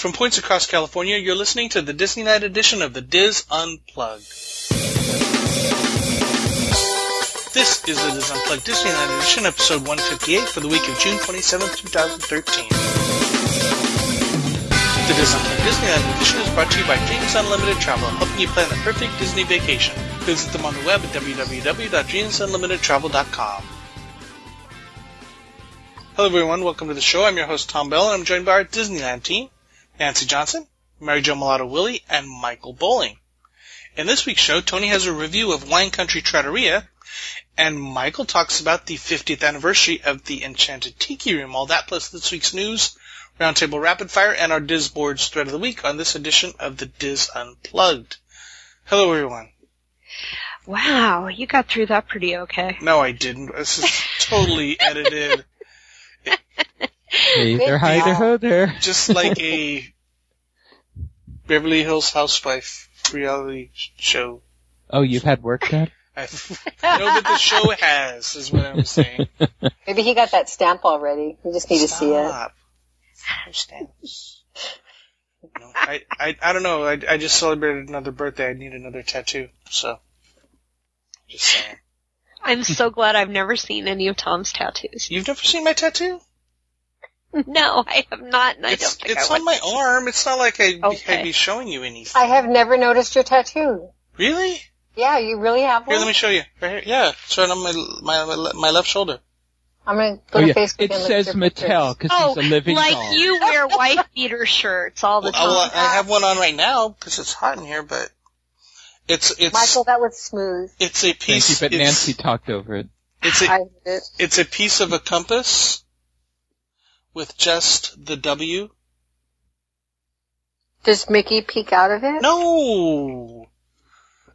From points across California, you're listening to the Disneyland edition of the DIS Unplugged. This is the DIS Unplugged Disneyland edition, episode 158 for the week of June 27, 2013. The DIS Unplugged Disneyland edition is brought to you by Dreams Unlimited Travel, helping you plan the perfect Disney vacation. Visit them on the web at www.dreamsunlimitedtravel.com. Hello everyone, welcome to the show. I'm your host Tom Bell, and I'm joined by our Disneyland team. Nancy Johnson, Mary Jo Mulatto Willie, and Michael Bowling. In this week's show, Tony has a review of Wine Country Trattoria, and Michael talks about the 50th anniversary of the Enchanted Tiki Room. All that plus this week's news, Roundtable Rapid Fire, and our DISboards Thread of the Week on this edition of the DIS Unplugged. Hello everyone. Wow, you got through that pretty okay. No, I didn't. This is totally edited. Hey there, hi there, ho there. Just like a Beverly Hills housewife reality show. Oh, you've had work done? I know that the show has, is what I'm saying. Maybe he got that stamp already. You just need to see it. Stop. No, I, I, I don't know. I, I just celebrated another birthday. I need another tattoo. So, just saying. I'm so glad I've never seen any of Tom's tattoos. You've never seen my tattoo? No, I have not, and I it's don't think it's I on my arm. It's not like I'd, be- Okay. I'd be showing you anything. I have never noticed your tattoo. Really? Yeah, you really have one? Here, let me show you. Right here. Yeah, it's right on my my my, my left shoulder. I'm gonna go Oh to yeah, Facebook it and look says at your pictures. Mattel because Oh, he's a oh, living like doll. you wear wife beater shirts all the Well, well, time. I have one on right now because it's hot in here, but it's it's Michael, that was smooth. it's a Thank piece. you, but Nancy talked over it. It's a I it. it's a piece of a compass with just the W. Does Mickey peek out of it? No.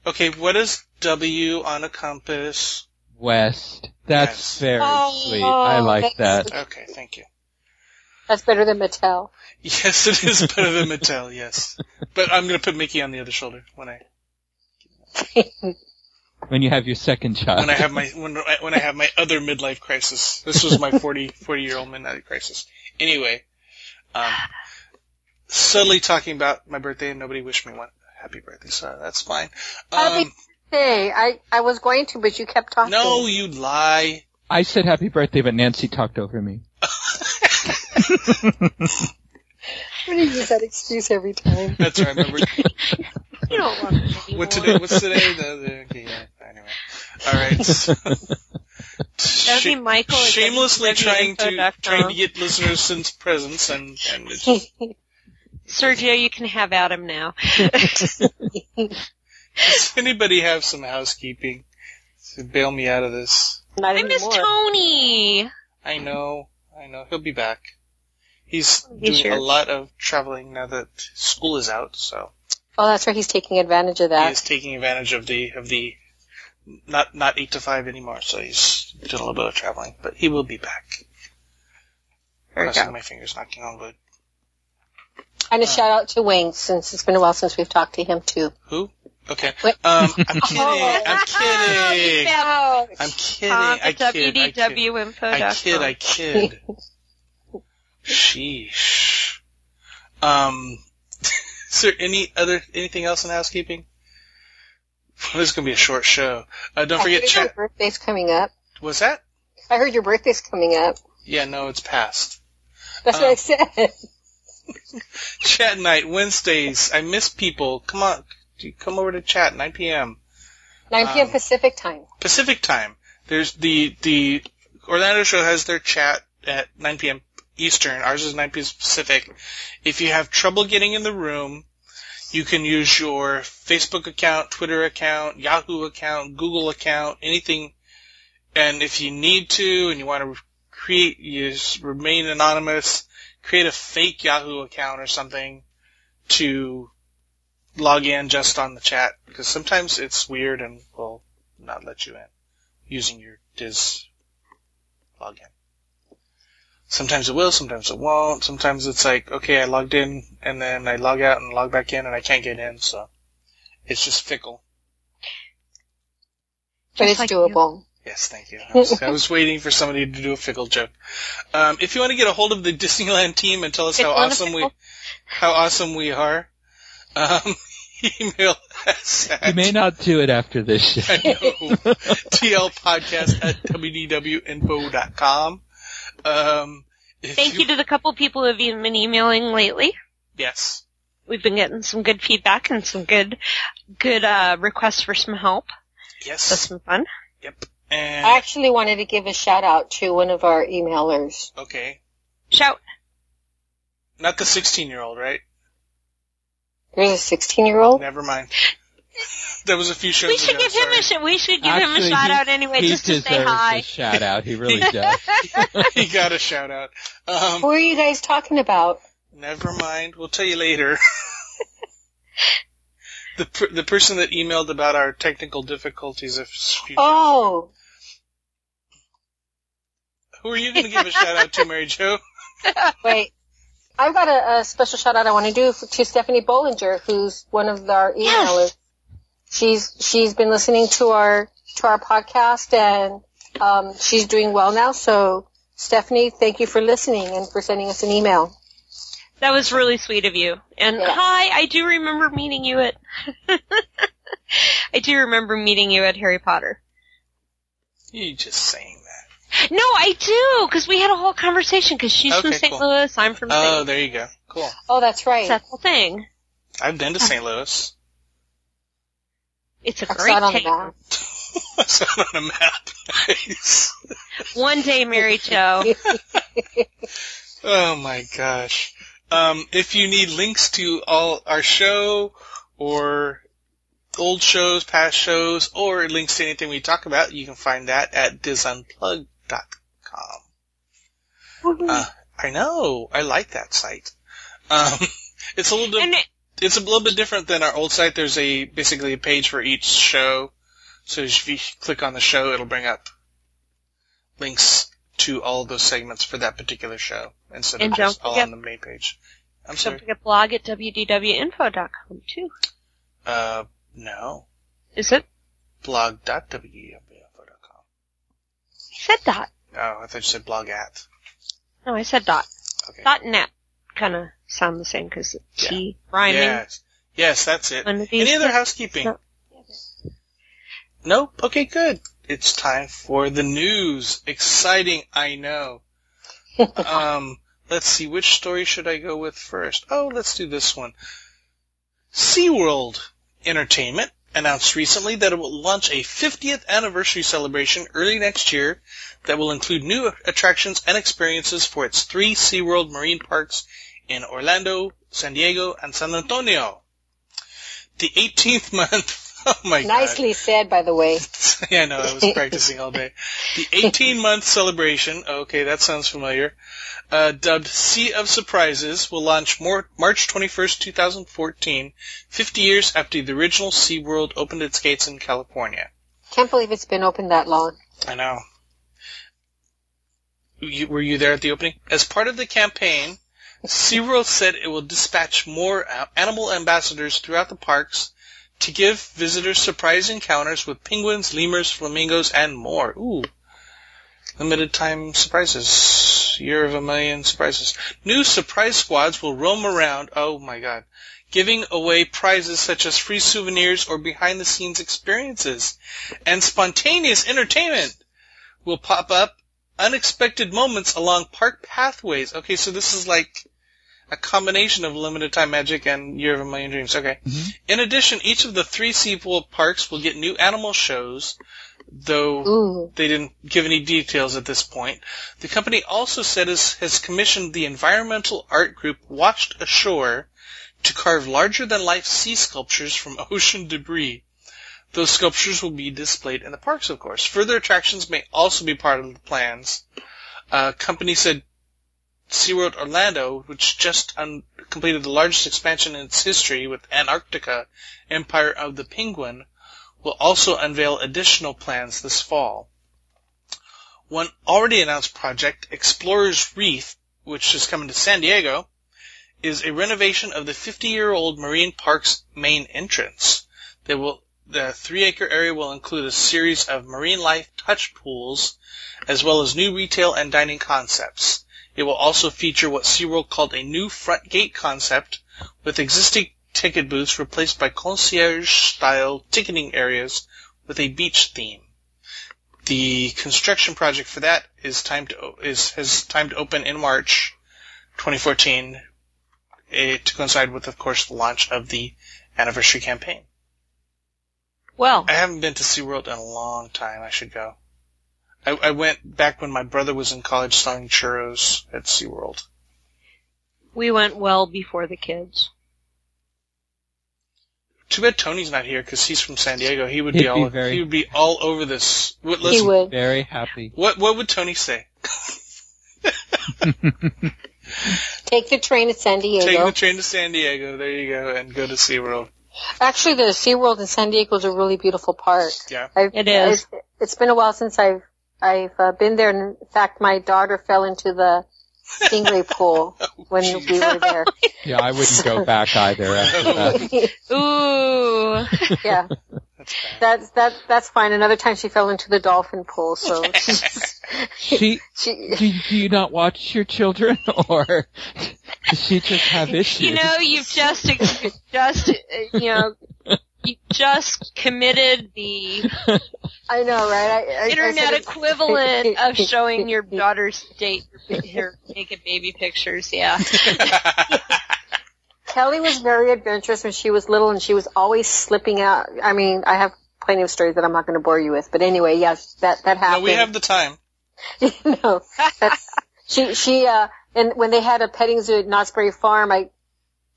Okay, what is W on a compass? West. That's Yes. very Oh, sweet. I like that. Okay, thank you. That's better than Mattel. Yes, it is better than Mattel. Yes, but I'm gonna put Mickey on the other shoulder when I When you have your second child. when I have my when I, when I have my other midlife crisis. This was my 40 40 year old midlife crisis. Anyway, um, subtly talking about my birthday and nobody wished me one happy birthday, so that's fine. Happy Um, Hey, I, I was going to, but you kept talking. no, you lie. I said happy birthday, but Nancy talked over me. I'm gonna use that excuse every time. That's right. I remember You don't want it anymore. what today? What's today? The, the, okay, yeah. Anyway, all right. So, That'd be Michael at shamelessly trying to trying to get listeners some presents and and it's, Sergio, you can have Adam now. does anybody have some housekeeping to bail me out of this? Not I miss anymore. Tony. I know, I know. He'll be back. He's You doing sure? a lot of traveling now that school is out, so Oh, that's right. He's taking advantage of he that. is taking advantage of the of the not not eight to five anymore. So he's doing a little bit of traveling, but he will be back. There you Crossing go. my fingers, knocking on wood. And a shout out to Wings, since it's been a while since we've talked to him too. Who? Okay. Um, I'm kidding. Oh. I'm kidding. Oh, I'm kidding. Tom I at kid. I kid. I kid. I kid. Sheesh. Um, is there any other anything else in housekeeping? Well, this is gonna be a short show. Uh, don't I forget heard your chat. birthday's coming up. Was that? I heard your birthday's coming up. Yeah, no, it's past. That's Oh. what I said. Chat night Wednesdays. I miss people. Come on, come over to chat 9 p.m. 9 p.m. Um, Pacific time. Pacific time. There's the the Orlando show has their chat at 9 p.m. Eastern. Ours is 9 p.m. Pacific. If you have trouble getting in the room, you can use your Facebook account, Twitter account, Yahoo account, Google account, anything. And if you need to and you want to create, you remain anonymous, create a fake Yahoo account or something to log in just on the chat because sometimes it's weird and will not let you in using your DIS login. Sometimes it will, sometimes it won't. Sometimes it's like, okay, I logged in and then I log out and log back in and I can't get in, so it's just fickle. But it's doable. Yes, thank you. I was, I was waiting for somebody to do a fickle joke. Um, if you want to get a hold of the Disneyland team and tell us how Fickle and a awesome we, how awesome we are, um, email us at You may not do it after this show. I know. dlpodcast at wdwinfo.com. Um, Thank you to the couple people who have been emailing lately. Yes. We've been getting some good feedback and some good, good, uh, requests for some help. That's Yes. some fun. Yep. And, I actually wanted to give a shout out to one of our emailers. okay. Shout. Not the 16 year old, right? There's a 16 year old. Never mind. There was a few shows We should ago, give him sorry. a sh- we should give him a shout he- out anyway, he just to say hi. a shout out. He really does. he got a shout out. Um, Who are you guys talking about? never mind. We'll tell you later. the per- the person that emailed about our technical difficulties a few Oh, Who are you going to give a shout out to, Mary Jo? wait. I've got a, a special shout out I want to do for, to Stephanie Bollinger, who's one of our emailers. Yes. She's she's been listening to our to our podcast and um, she's doing well now. So Stephanie, thank you for listening and for sending us an email. That was really sweet of you. And Yeah. hi, I do remember meeting you at I do remember meeting you at Harry Potter. You just saying that. No, I do, because we had a whole conversation. Because she's from St. cool. Louis, I'm from St. Oh, St. there you go. Cool. Oh, that's right. That's the thing. I've been to St. Louis. It's a I great saw it on the town. map. I saw it on a map. Nice. One day, Mary Jo. Oh my gosh. Um, if you need links to all our show or old shows, past shows, or links to anything we talk about, you can find that at disunplug.com. Uh, I know. I like that site. Um, it's a little bit, and it, it's a little bit different than our old site. There's a, basically a page for each show. So if you click on the show, it'll bring up links to all those segments for that particular show instead of just all on the main page. I'm don't sorry. forget blog at wdwinfo.com too. Uh, no. Is it? Blog.wefo.com. I said dot. Oh, I thought you said blog at. No, I said dot. Okay. Dot net kind of sound the same because Yeah. T rhyming. Yes. Yes, that's it. One of these Any other days- housekeeping? No. Nope. Okay, good. It's time for the news. Exciting, I know. um, let's see, which story should I go with first? Oh, let's do this one. SeaWorld Entertainment announced recently that it will launch a 50th anniversary celebration early next year that will include new attractions and experiences for its three SeaWorld marine parks in Orlando, San Diego, and San Antonio. The 18th month, oh my god. Nicely said, by the way. yeah, I know, I was practicing all day. The 18 month celebration, okay, that sounds familiar, uh, dubbed Sea of Surprises, will launch more, March 21st, 2014, 50 years after the original SeaWorld opened its gates in California. Can't believe it's been open that long. I know. You, were you there at the opening? As part of the campaign, SeaWorld said it will dispatch more uh, animal ambassadors throughout the parks to give visitors surprise encounters with penguins, lemurs, flamingos, and more. Ooh. Limited time surprises. Year of a million surprises. New surprise squads will roam around, oh my god, giving away prizes such as free souvenirs or behind the scenes experiences. And spontaneous entertainment will pop up unexpected moments along park pathways. Okay, so this is like a combination of limited time magic and Year of a Million Dreams. Okay. Mhm. In addition, each of the three SeaWorld parks will get new animal shows, though Ooh. they didn't give any details at this point. The company also said has, has commissioned the environmental art group Washed Ashore to carve larger than life sea sculptures from ocean debris. Those sculptures will be displayed in the parks, of course. Further attractions may also be part of the plans. Uh, company said SeaWorld Orlando, which just un- completed the largest expansion in its history with Antarctica Empire of the Penguin, will also unveil additional plans this fall. One already announced project, Explorers Reef, which is coming to San Diego, is a renovation of the 50-year-old marine park's main entrance. They will the three acre area will include a series of marine life touch pools, as well as new retail and dining concepts. It will also feature what SeaWorld called a new front gate concept, with existing ticket booths replaced by concierge-style ticketing areas with a beach theme. The construction project for that is timed to, is has time to open in March 2014 eh, to coincide with, of course, the launch of the anniversary campaign. Well, I haven't been to SeaWorld in a long time. I should go. I, I went back when my brother was in college selling churros at SeaWorld. we went well before the kids. Too bad Tony's not here because he's from San Diego. He would He'd be all be very- he would be all over this. What, He would. Very happy. what what would Tony say? Take the train to San Diego. Take the train to San Diego. There you go, and go to SeaWorld. Actually, the SeaWorld in San Diego is a really beautiful park. Yeah. I've, It is. It's, it's been a while since I've I've uh, been there. In fact, my daughter fell into the stingray pool when Jeez. we were there. Yeah, I wouldn't go back either after that. Ooh. yeah, That's that's that that's fine. Another time she fell into the dolphin pool. So She, she do, do you not watch your children, or does she just have issues? You know, you've just, ex- just, uh, you know, you just committed the I know, right? I, I, I internet said it- equivalent of showing your daughter's date, her naked baby pictures. Yeah. Kelly was very adventurous when she was little, and she was always slipping out. I mean, I have plenty of stories that I'm not going to bore you with, but anyway, yes, that that happened. no, happened. we have the time. no, that's, she she uh, and when they had a petting zoo at Knott's Berry Farm, I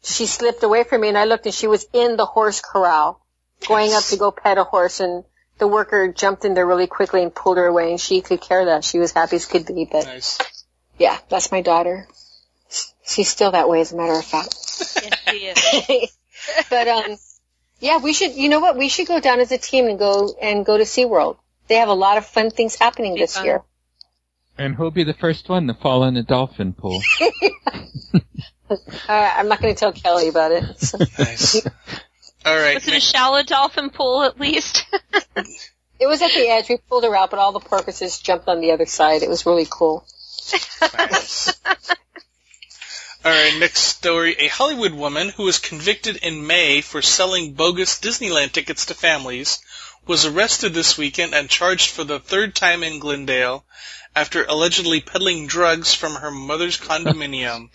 she slipped away from me, and I looked, and she was in the horse corral, going up to go pet a horse, and the worker jumped in there really quickly and pulled her away, and she could care less. She was happy as could be, but Nice. yeah, that's my daughter. She's still that way, as a matter of fact. Yes, she is. but um, yeah, we should. You know what? We should go down as a team and go and go to SeaWorld. They have a lot of fun things happening Be this fun. year. And who'll be the first one to fall in a dolphin pool? Uh, I'm not going to tell Kelly about it. So. Nice. All right. Was it a shallow dolphin pool at least? It was at the edge. We pulled her out, but all the porpoises jumped on the other side. It was really cool. Nice. All right, next story. A Hollywood woman who was convicted in May for selling bogus Disneyland tickets to families was arrested this weekend and charged for the third time in Glendale after allegedly peddling drugs from her mother's condominium.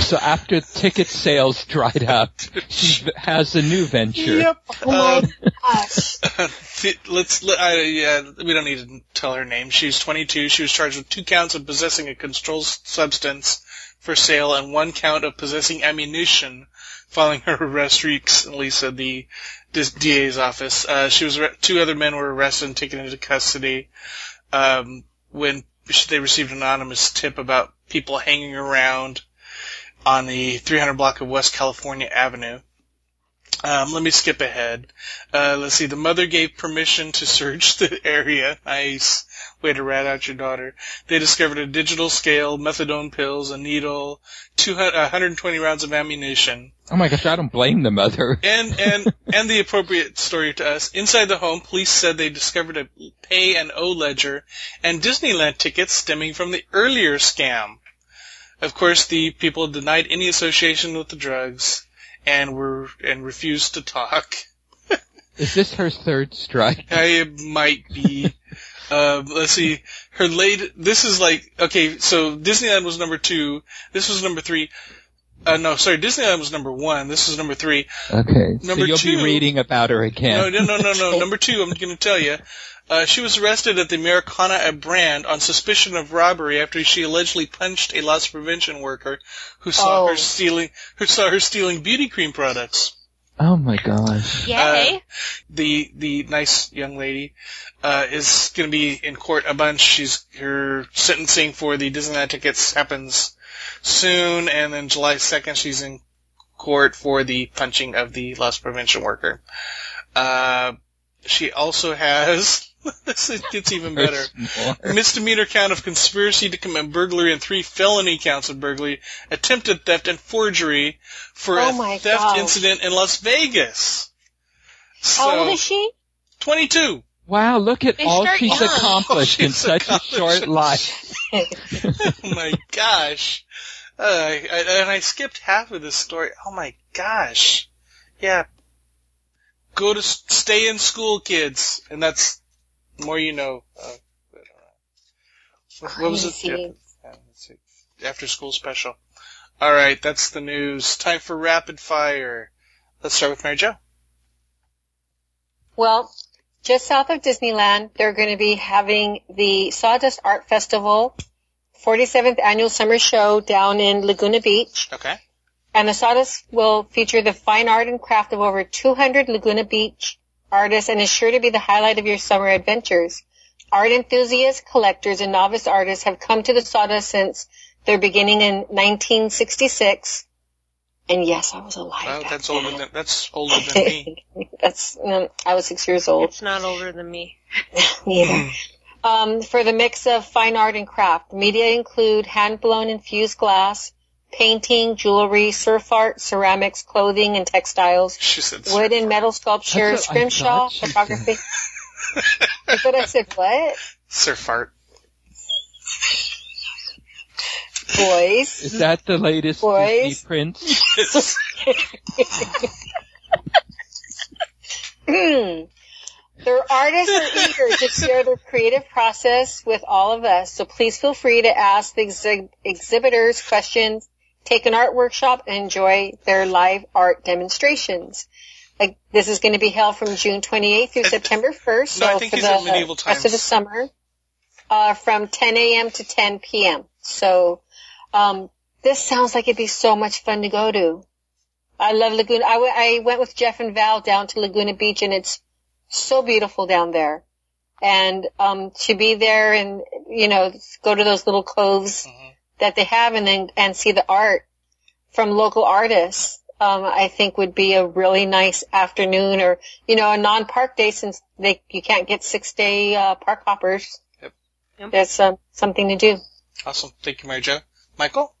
so after ticket sales dried up, she has a new venture. Yep. Oh my Um, gosh. let's let- uh, yeah we don't need to tell her name she's 22 she was charged with two counts of possessing a controlled substance for sale and one count of possessing ammunition following her arrest recently said the dis- DA's office uh, she was two other men were arrested and taken into custody um, when they received an anonymous tip about people hanging around on the 300 block of West California Avenue um, let me skip ahead. Uh, let's see. The mother gave permission to search the area. Nice. To rat out your daughter. They discovered a digital scale, methadone pills, a needle, 200, 120 rounds of ammunition, Oh my gosh, I don't blame the mother. and and and the appropriate story to us. Inside the home, police said they discovered a pay and owe ledger and Disneyland tickets stemming from the earlier scam. Of course, the people denied any association with the drugs and were and refused to talk. Is this her third strike? I might be. Um, let's see. Her late. This is like okay. So Disneyland was number two. This was number three. Uh, no, sorry. Disneyland was number one. This was number three. Okay, so Number you'll two- be reading about her No, again. no, no, no, no. Number two. I'm going to tell you. Uh, she was arrested at the Americana at Brand on suspicion of robbery after she allegedly punched a loss prevention worker who saw Oh. her stealing who saw her stealing beauty cream products. Oh my gosh. Yay. the the nice young lady uh, is going to be in court a bunch. She's her sentencing for the Disneyland tickets happens soon, and then July second she's in court for the punching of the loss prevention worker. Uh, she also has this gets even better. Misdemeanor count of conspiracy to commit burglary and three felony counts of burglary, attempted theft and forgery for Oh a theft gosh. incident in Las Vegas. So, How old is she? 22. Wow, look at They all she's young. accomplished in such accomplished. a short life. oh my gosh. Uh, I, I- and I skipped half of this story. Oh my gosh. Yeah. Go to, stay in school, kids. And that's more you know. Uh. What, what was it? Yeah, yeah, let's see. After school special. Alright, that's the news. Time for rapid fire. Let's start with Mary Jo. Well, just south of Disneyland, they're going to be having the Sawdust Art Festival, 47th annual summer show down in Laguna Beach. Okay. And the Sawdust will feature the fine art and craft of over 200 Laguna Beach artists and is sure to be the highlight of your summer adventures. Art enthusiasts, collectors, and novice artists have come to the Sawdust since their beginning in 1966. And yes, I was alive. Well, that's older than, that's older than me. That's, um, I was six years old. It's not older than me. Neither. Um, for the mix of fine art and craft, media include hand-blown infused glass, painting, jewelry, surf art, ceramics, clothing, and textiles, She said, wood and metal sculpture, That's what I scrimshaw, photography. I thought I said what? surf art. Boys. Is that the latest Boys. Disney Prince? It's, Their artists are eager to share their creative process with all of us, so please feel free to ask the exhi- exhibitors questions, take an art workshop, and enjoy their live art demonstrations. Like, this is going to be held from June 28th through I- September 1st, so I think for he the medieval rest of the summer, uh, from 10 a.m. to 10 p.m. So, um, this sounds like it'd be so much fun to go to. I love Laguna. I, w- I went with Jeff and Val down to Laguna Beach and it's so beautiful down there. And, um, to be there and, you know, go to those little coves Mhm. That they have and then, and see the art from local artists, um, I think would be a really nice afternoon or, you know, a non-park day since they, you can't get six day, uh, park hoppers. Yep. Yep. That's, um, something to do. awesome. Thank you, Mary Jo. Michael?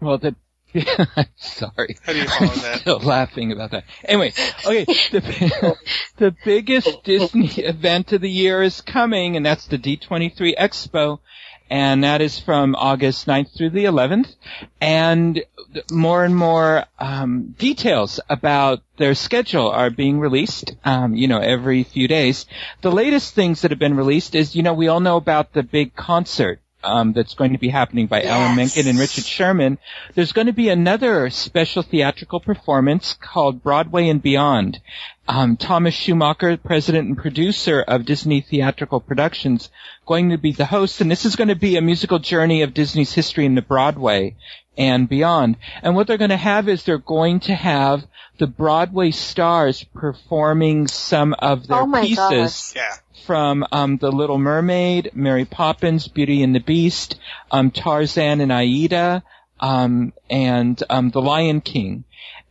Well, the sorry. How do you follow that? Still laughing about that. Anyway, okay, the, the biggest Disney event of the year is coming, and that's the D23 Expo, and that is from August 9th through the 11th, and more and more um, details about their schedule are being released, um, you know, every few days. The latest things that have been released is, you know, we all know about the big concert um, that's going to be happening by Alan Menken and Richard Sherman. There's going to be another special theatrical performance called Broadway and Beyond. Um, Thomas Schumacher, president and producer of Disney Theatrical Productions, going to be the host, and this is going to be a musical journey of Disney's history in the Broadway and beyond. And what they're going to have is they're going to have the Broadway stars performing some of their Oh pieces. Yeah. from um, The Little Mermaid, Mary Poppins, Beauty and the Beast, um, Tarzan and Aida, um, and um, The Lion King.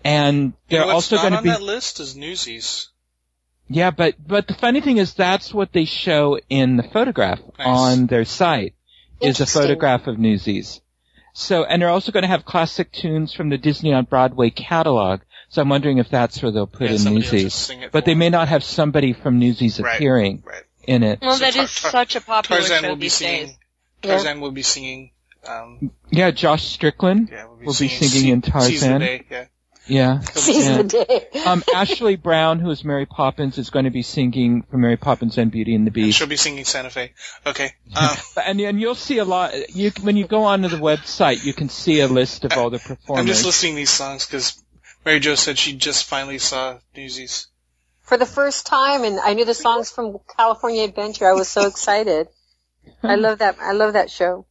And they're know what's also not going to on be that list is Newsies. yeah, but but the funny thing is that's what they show in the photograph Nice. on their site is a photograph of Newsies. So and they're also going to have classic tunes from the Disney on Broadway catalog. So I'm wondering if that's where they'll put Yeah, in Newsies. just sing it But they may not have somebody from Newsies Right. appearing Right. in it. Well, So that Tar- is Tar- such a popular Tarzan show will be these singing. days. Tarzan will be singing. Um, Yeah, Josh Strickland yeah, will be will be singing, singing in Se- Tarzan. Day. Yeah. Yeah. He'll Seize the day. Um, Ashley Brown, who is Mary Poppins, is going to be singing for Mary Poppins and Beauty and the Beast. She'll be singing Santa Fe. Okay. Um, And and you'll see a lot. You when you go onto the website, you can see a list of all the performers. I'm just listing these songs because Mary Jo said she just finally saw Newsies. For the first time, and I knew the songs from California Adventure. I was so excited. I love that. I love that show.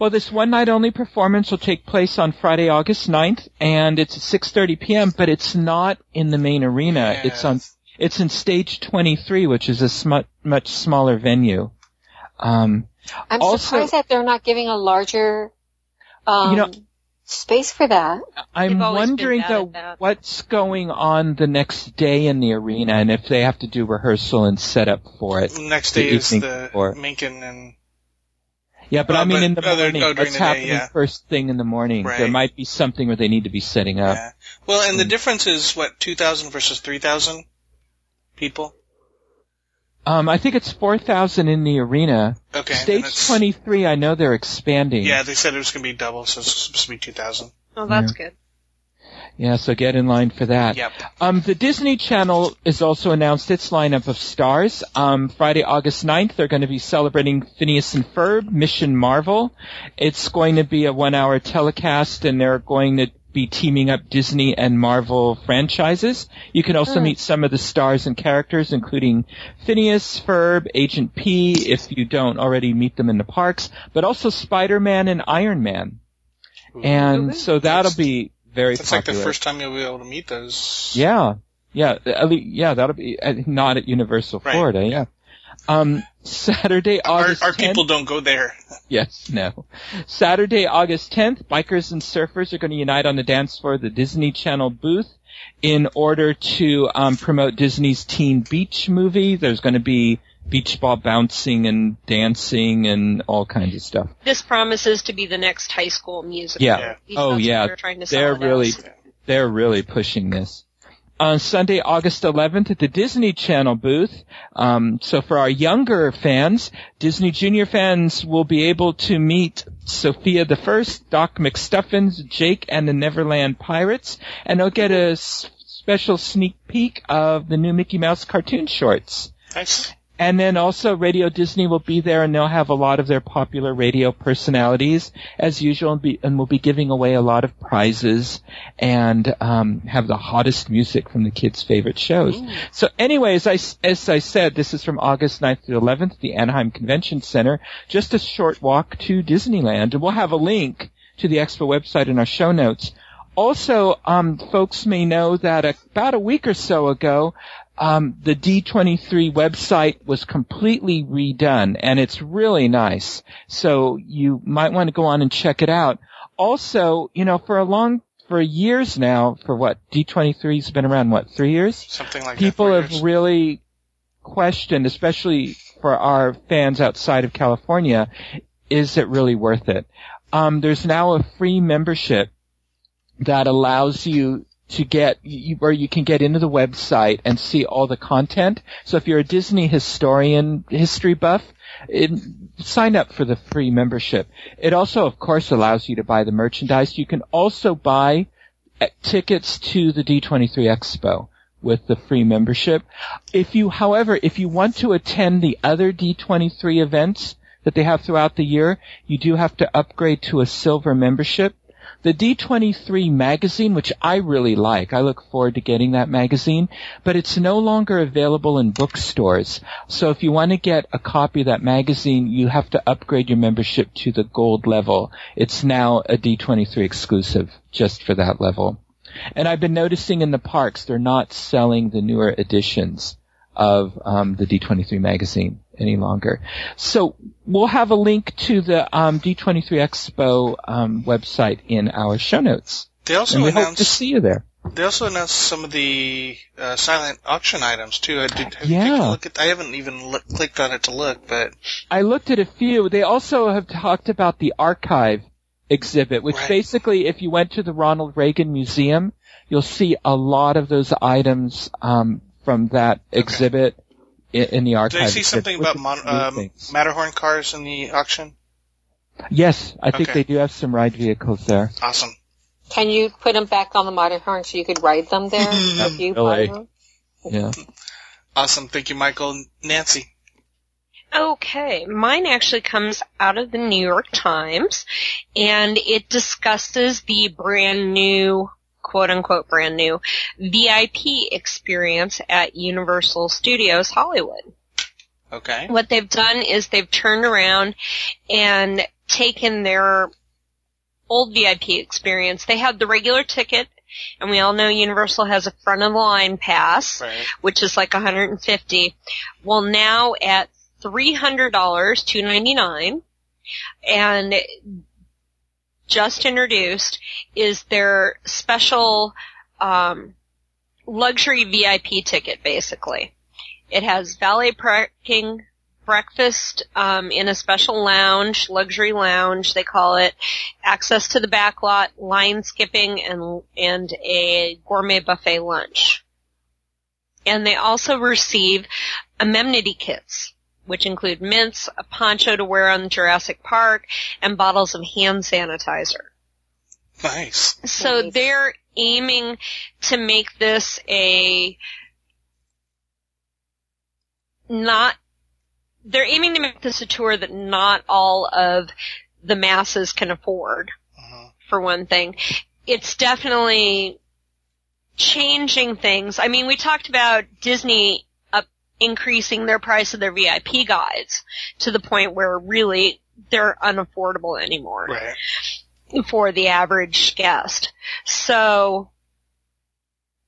Well, this one night only performance will take place on Friday, August 9th, and it's at 6:30 p.m. But it's not in the main arena. It's on. It's in stage 23, which is a smu- much smaller venue. Um, I'm Also- surprised that they're not giving a larger um, You know- space for that. I'm They've always been wondering though what's going on the next day in the arena, and if they have to do rehearsal and set up for it. Next The day is evening the before. Menken and Yeah, but Oh, I mean but- in the oh, they're- morning. oh, what's the day, happening yeah. first thing in the morning? There might be something where they need to be setting up. yeah. Well, and the Mm. difference is what 2,000 versus 3,000. people? Um, I think it's 4,000 in the arena. Okay. Stage 23, I know they're expanding. Yeah, they said it was going to be double, so it's supposed to be 2,000. Oh, that's good. Yeah, so get in line for that. Yep. Um, the Disney Channel has also announced its lineup of stars. Um, Friday, August 9th, they're going to be celebrating Phineas and Ferb, Mission Marvel. It's going to be a one-hour telecast, and they're going to be teaming up Disney and Marvel franchises. You can also meet some of the stars and characters, including Phineas, Ferb, Agent P, if you don't already meet them in the parks, but also Spider-Man and Iron Man. And so that'll be very That's like the popular. first time you'll be able to meet those. Yeah, yeah, yeah. That'll be uh, not at Universal Right. Florida. Yeah. Um, Saturday, Our, August our 10th. people don't go there. Yes, no. Saturday, August 10th, bikers and surfers are going to unite on the dance floor of the Disney Channel booth in order to um, promote Disney's Teen Beach movie. There's going to be beach ball bouncing and dancing and all kinds of stuff. This promises to be the next high school musical. Yeah. Yeah. Oh, yeah. They're trying to They're really as. they're really pushing this. On Sunday, August 11th, at the Disney Channel booth. Um, so for our younger fans, Disney Junior fans will be able to meet Sofia the First, Doc McStuffins, Jake, and the Neverland Pirates, and they'll get a s- special sneak peek of the new Mickey Mouse cartoon shorts. Nice. And then also Radio Disney will be there and they'll have a lot of their popular radio personalities as usual and, be, and we'll be giving away a lot of prizes and um, have the hottest music from the kids' favorite shows. So anyway, as I, as I said, this is from August 9th to 11th, the Anaheim Convention Center. Just a short walk to Disneyland. And we'll have a link to the Expo website in our show notes. Also, um, folks may know that about a week or so ago, um, the D23 website was completely redone, and it's really nice. So you might want to go on and check it out. Also, you know, for a long, for years now, for what D23's been around, what three years? Something like People that. People have years. really questioned, especially for our fans outside of California, is it really worth it? Um, there's now a free membership that allows you to get you, where you can get into the website and see all the content. So if you're a Disney historian, history buff, it, sign up for the free membership. It also, of course, allows you to buy the merchandise. You can also buy uh, tickets to the D23 Expo with the free membership. If you, however, if you want to attend the other D23 events that they have throughout the year, you do have to upgrade to a silver membership. The D23 magazine, which I really like, I look forward to getting that magazine, but it's no longer available in bookstores. So if you want to get a copy of that magazine, you have to upgrade your membership to the gold level. It's now a D23 exclusive just for that level. And I've been noticing in the parks, they're not selling the newer editions of um, the D23 magazine any longer. So we'll have a link to the um, D23 Expo um, website in our show notes. They also And we hope to announced see you there. they also announced some of the uh, silent auction items too. I did have Yeah. take a look at. I haven't even look, clicked on it to look, but I looked at a few. They also have talked about the archive exhibit, which Right. basically, if you went to the Ronald Reagan Museum, you'll see a lot of those items um, from that exhibit in, in the archive. did I see something about mon- um. Matterhorn cars in the auction? Yes, I think Okay. they do have some ride vehicles there. Awesome. Can you put them back on the Matterhorn so you could ride them there if you buy them? Yeah. Awesome. Thank you, Michael. Nancy. Okay, mine actually comes out of the New York Times, and it discusses the brand new, quote unquote brand new, VIP experience at Universal Studios Hollywood. Okay. What they've done is they've turned around and taken their old VIP experience. They had the regular ticket, and we all know Universal has a front of the line pass Right. which is like 150. Well, now at $300, 299 and just introduced is their special um, luxury VIP ticket, basically. It has valet parking, breakfast um, in a special lounge, luxury lounge they call it, access to the back lot, line skipping, and and a gourmet buffet lunch. And they also receive amenity kits, which include mints, a poncho to wear on Jurassic Park, and bottles of hand sanitizer. Nice. So Nice. they're aiming to make this a not they're aiming to make this a tour that not all of the masses can afford Uh-huh. for one thing. It's definitely changing things. I mean, we talked about Disney up increasing their price of their VIP guides to the point where really they're unaffordable anymore Right. for the average guest. So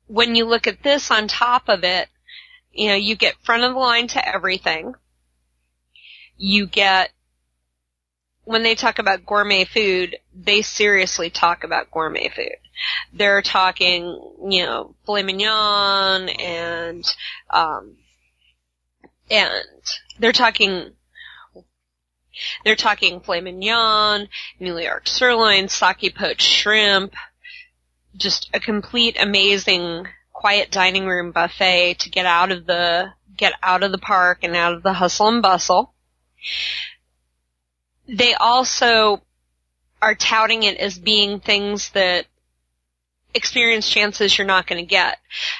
when you look at this on top of it, you know, you get front of the line to everything. You get when they talk about gourmet food, they seriously talk about gourmet food. They're talking, you know, filet mignon and um and they're talking they're talking filet mignon, New York sirloin, sake poached shrimp, just a complete amazing quiet dining room buffet to get out of the get out of the park and out of the hustle and bustle. They also are touting it as being things that experience chances you're not going to get.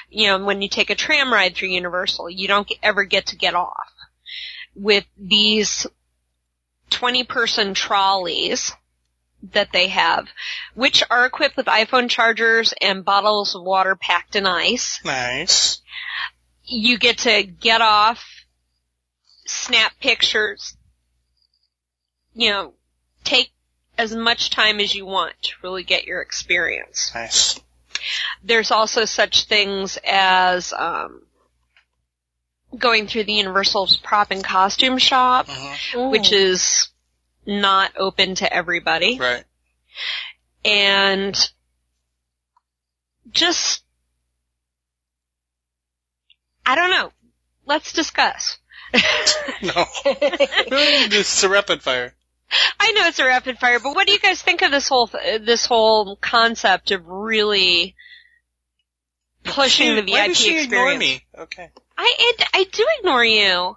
You know, when you take a tram ride through Universal, you don't ever get to get off. With these 20 person trolleys that they have, which are equipped with iPhone chargers and bottles of water packed in ice. Nice. You get to get off, snap pictures, you know, take as much time as you want to really get your experience. Nice. There's also such things as um, going through the Universal's prop and costume shop, Uh-huh. which is not open to everybody. Right. and just I don't know. Let's discuss. No. really, this is a rapid fire. I know it's a rapid fire, but what do you guys think of this whole this whole concept of really pushing the VIP Why does she ignore experience? me? Okay. I it, I do ignore you.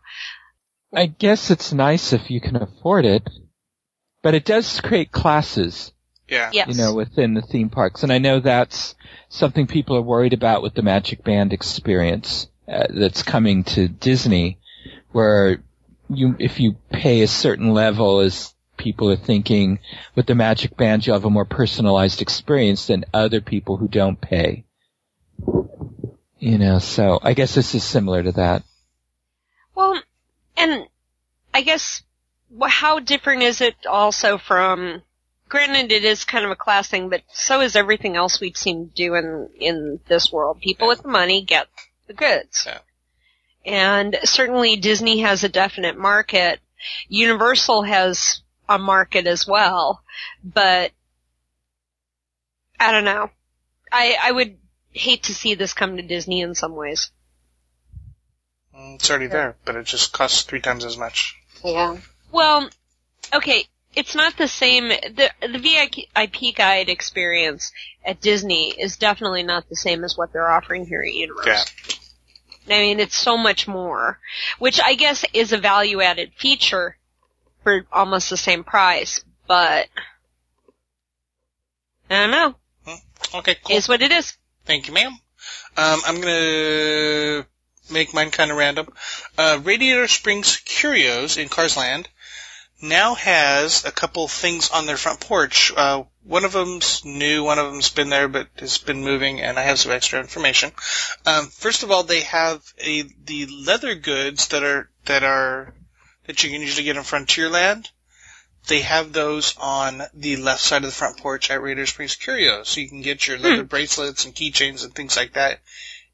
I guess it's nice if you can afford it, but it does create classes, Yeah. Yes. you know, within the theme parks, and I know that's something people are worried about with the Magic Band experience uh, that's coming to Disney, where you, if you pay a certain level, as people are thinking, with the Magic Band, you'll have a more personalized experience than other people who don't pay. You know, so I guess this is similar to that. Well, and I guess how different is it also from? Granted, it is kind of a class thing, but so is everything else we've seen do in in this world. People with the money get the goods, Yeah. and certainly Disney has a definite market. Universal has a market as well, but I don't know. I I would hate to see this come to Disney in some ways. Mm, It's already there, but it just costs three times as much. yeah. Well, okay, it's not the same. The the VIP guide experience at Disney is definitely not the same as what they're offering here at Universal. Yeah. I mean, it's so much more, which I guess is a value added feature for almost the same price, but I don't know. Okay, cool. Is what it is. Thank you, ma'am. Um, I'm gonna make mine kind of random. Uh, Radiator Springs Curios in Carsland now has a couple things on their front porch. Uh, one of them's new, one of them's been there but has been moving, and I have some extra information. Um, first of all, they have a the leather goods that are that are that you can usually get in Frontierland. They have those on the left side of the front porch at Radiator Springs Curios, so you can get your leather bracelets and keychains and things like that.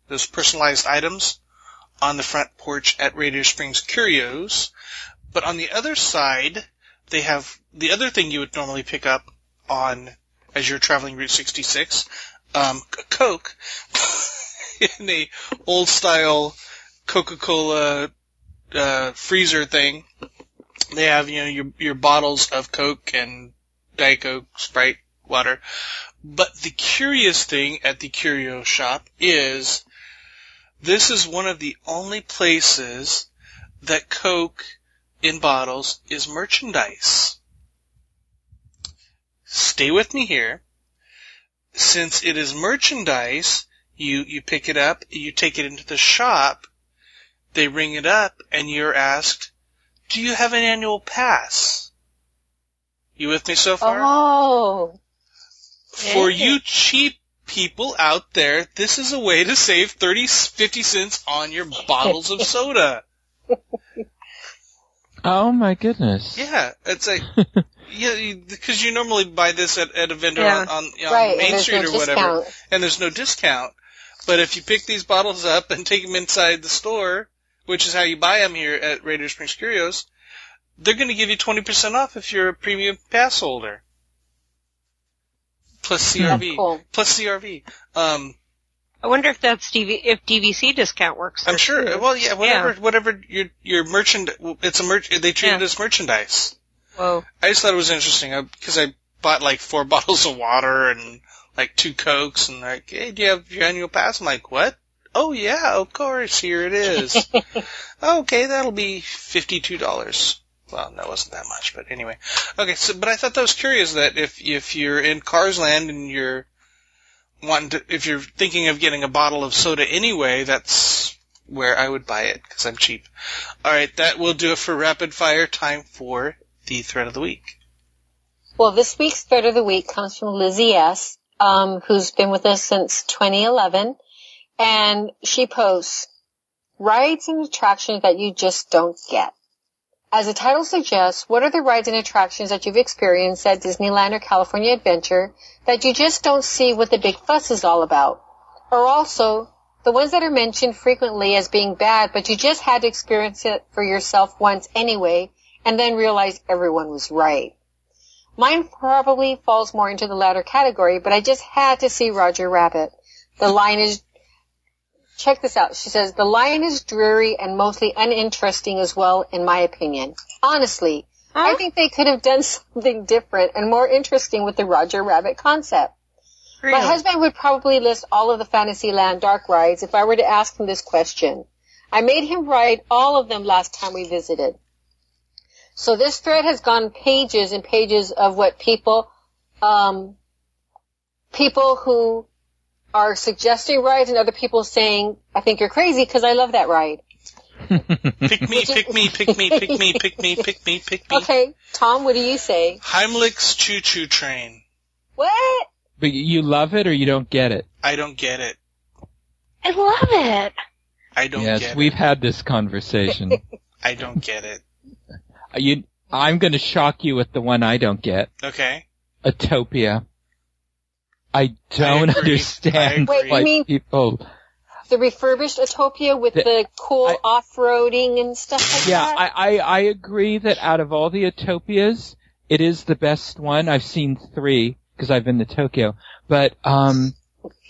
Those personalized items on the front porch at Radiator Springs Curios. But on the other side, they have the other thing you would normally pick up on as you're traveling Route 66, um, Coke in a old style Coca-Cola uh, freezer thing. They have you know your your bottles of Coke and Diet Coke, Sprite, water. But the curious thing at the curio shop is this is one of the only places that Coke in bottles is merchandise. Stay with me here. Since it is merchandise, you, you pick it up, you take it into the shop, they ring it up, and you're asked, do you have an annual pass? You with me so far? Oh. For you cheap people out there, this is a way to save 30, 50 cents on your bottles of soda. Oh my goodness. Yeah, it's like, yeah, because you normally buy this at, at a vendor Yeah. on, on, on Right, and Main Street no or whatever, discount. and there's no discount. But if you pick these bottles up and take them inside the store, which is how you buy them here at Radiator Springs Curios, they're going to give you 20% off if you're a premium pass holder. Plus That's CRV. cool. Plus CRV. Um, I wonder if that's DV, if DVC discount works. I'm sure. too. Well, yeah, whatever, Yeah. whatever your your merchand, it's a merch. They treat it as merchandise. Whoa. I just thought it was interesting because I bought like four bottles of water and like two cokes and like, hey, do you have your annual pass? I'm like, what? Oh yeah, of course. Here it is. okay, that'll be fifty-two dollars. Well, that wasn't that much, but anyway. Okay, so but I thought that was curious that if if you're in Cars Land and you're wanting to, if you're thinking of getting a bottle of soda anyway, that's where I would buy it because I'm cheap. All right, that will do it for rapid fire. Time for the thread of the week. Well, this week's thread of the week comes from Lizzie S., um, who's been with us since 2011, and she posts rides and attractions that you just don't get. As the title suggests, what are the rides and attractions that you've experienced at Disneyland or California Adventure that you just don't see what the big fuss is all about? Or also, the ones that are mentioned frequently as being bad, but you just had to experience it for yourself once anyway, and then realized everyone was right. Mine probably falls more into the latter category, but I just had to see Roger Rabbit. The line is, check this out. She says, the line is dreary and mostly uninteresting as well, in my opinion. Honestly, I think they could have done something different and more interesting with the Roger Rabbit concept. My husband would probably list all of the Fantasyland dark rides if I were to ask him this question. I made him ride all of them last time we visited. So this thread has gone pages and pages of what people, um, people who are suggesting rides and other people saying, I think you're crazy because I love that ride. Pick me, pick me, pick me, pick me, pick me, pick me, pick me. Okay, Tom, what do you say? Heimlich's Chew Chew Train. What? But you love it or you don't get it? I don't get it. I love it. I don't yes, get we've it. had this conversation. I don't get it. you, I'm going to shock you with the one I don't get. Okay. Autopia. I don't agree. understand I Wait, you why mean- people. The refurbished Autopia with The- the, cool I- off-roading and stuff like Yeah, that? I, I, I agree that out of all the Autopias, it is the best one. I've seen three because I've been to Tokyo, but um,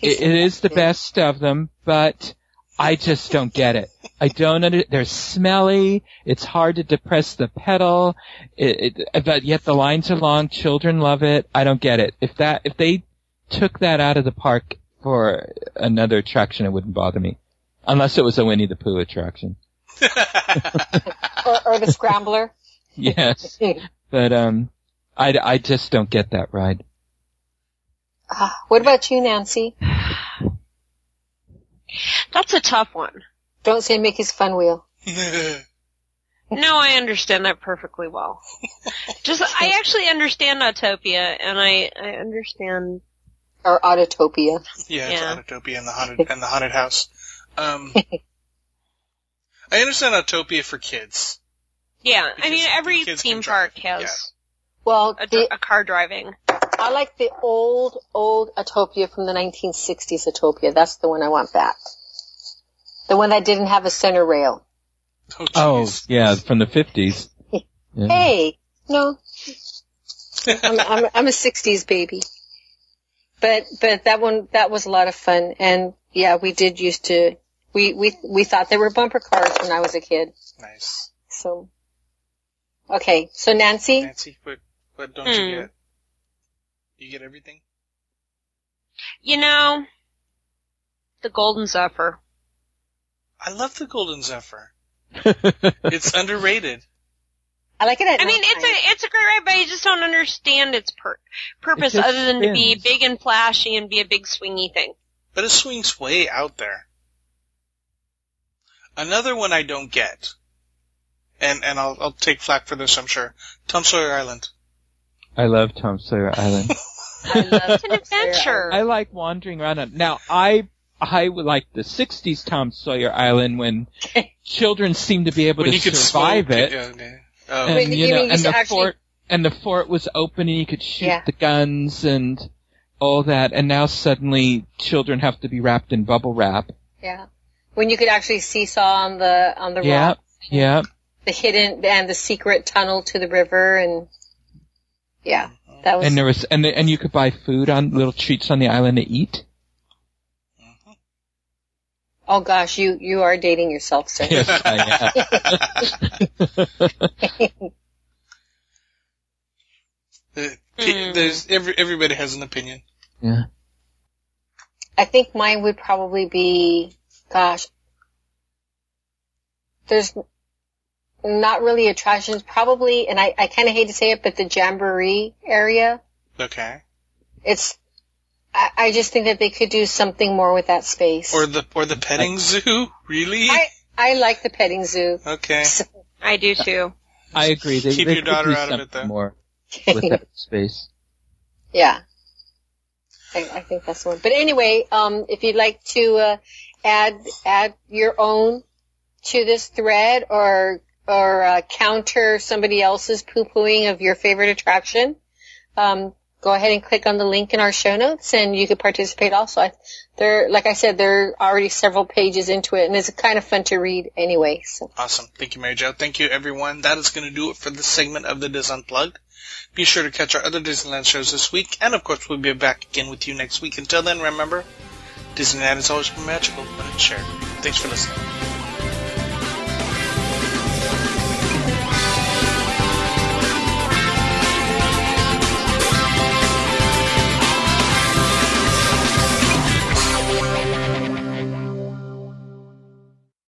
it, it is the best of them. But I just don't get it. I don't under. They're smelly. It's hard to depress the pedal. It, it, but yet the lines are long. Children love it. I don't get it. If that if they took that out of the park for another attraction, it wouldn't bother me, unless it was a Winnie the Pooh attraction. or, or the Scrambler. Yes. But um, I, I just don't get that ride. Ah, what about you, Nancy? That's a tough one. Don't say Mickey's Fun Wheel. No, I understand that perfectly well. Just, I actually understand Autopia, and I, I understand. Or Autotopia. Yeah, it's Yeah. Autotopia and the haunted and the haunted house. Um, I understand Autopia for kids. Yeah, I mean, every theme park has Well, a, the, a car driving. I like the old, old Autopia from the 1960s Autopia. That's the one I want back. The one that didn't have a center rail. Oh, Oh, yeah, from the 50s. Yeah. Hey, no, I'm, I'm, I'm a 60s baby. But, but that one, that was a lot of fun. And yeah, we did used to, we, we, we thought they were bumper cars when I was a kid. Nice. So, okay. So Nancy, Nancy, what, what don't Hmm. you get? You get everything? You know, the Golden Zephyr. I love the Golden Zephyr. It's underrated. I like it at I mean, it's nighttime. a it's a great ride, but you just don't understand its pur- purpose just other than to be big and flashy and be a big swingy thing. But it swings way out there. Another one I don't get, and and I'll I'll take flack for this, I'm sure. Tom Sawyer Island. I love Tom Sawyer Island. I love It's an adventure. I like wandering around. it. Now, I I would like the '60s Tom Sawyer Island when children seemed to be able When to you could survive smoke, it, yeah, yeah. Oh, and Wait, you you know, and the actually- fort and the fort was open, and you could shoot Yeah. the guns and all that. And now suddenly, children have to be wrapped in bubble wrap. Yeah. When you could actually seesaw on the on the Yeah, rock, yeah. the hidden and the secret tunnel to the river, and yeah, that was. And there was and and you could buy food on little treats on the island to eat. Oh gosh, you you are dating yourself, sir. Yes, I am. Uh, There's every everybody has an opinion. yeah. I think mine would probably be, gosh, there's not really attractions, probably, and I, I kind of hate to say it, but the Jamboree area, Okay. it's, I, I just think that they could do something more with that space. Or the or the petting zoo. Really? I, I like the petting zoo. Okay. I do too. I agree. They, Keep they your could daughter do out of it, something though. more with that space. Yeah. I, I think that's one. But anyway, um, if you'd like to uh, add add your own to this thread or or uh, counter somebody else's poo pooing of your favorite attraction, um, go ahead and click on the link in our show notes, and you could participate. Also, I, there, like I said, there are already several pages into it, and it's kind of fun to read anyway. So. Awesome. Thank you, Mary Jo. Thank you, everyone. That is going to do it for this segment of the DIS Unplugged. Be sure to catch our other Disneyland shows this week, and of course, we'll be back again with you next week. Until then, remember, Disneyland has always magical when it's shared. Thanks for listening.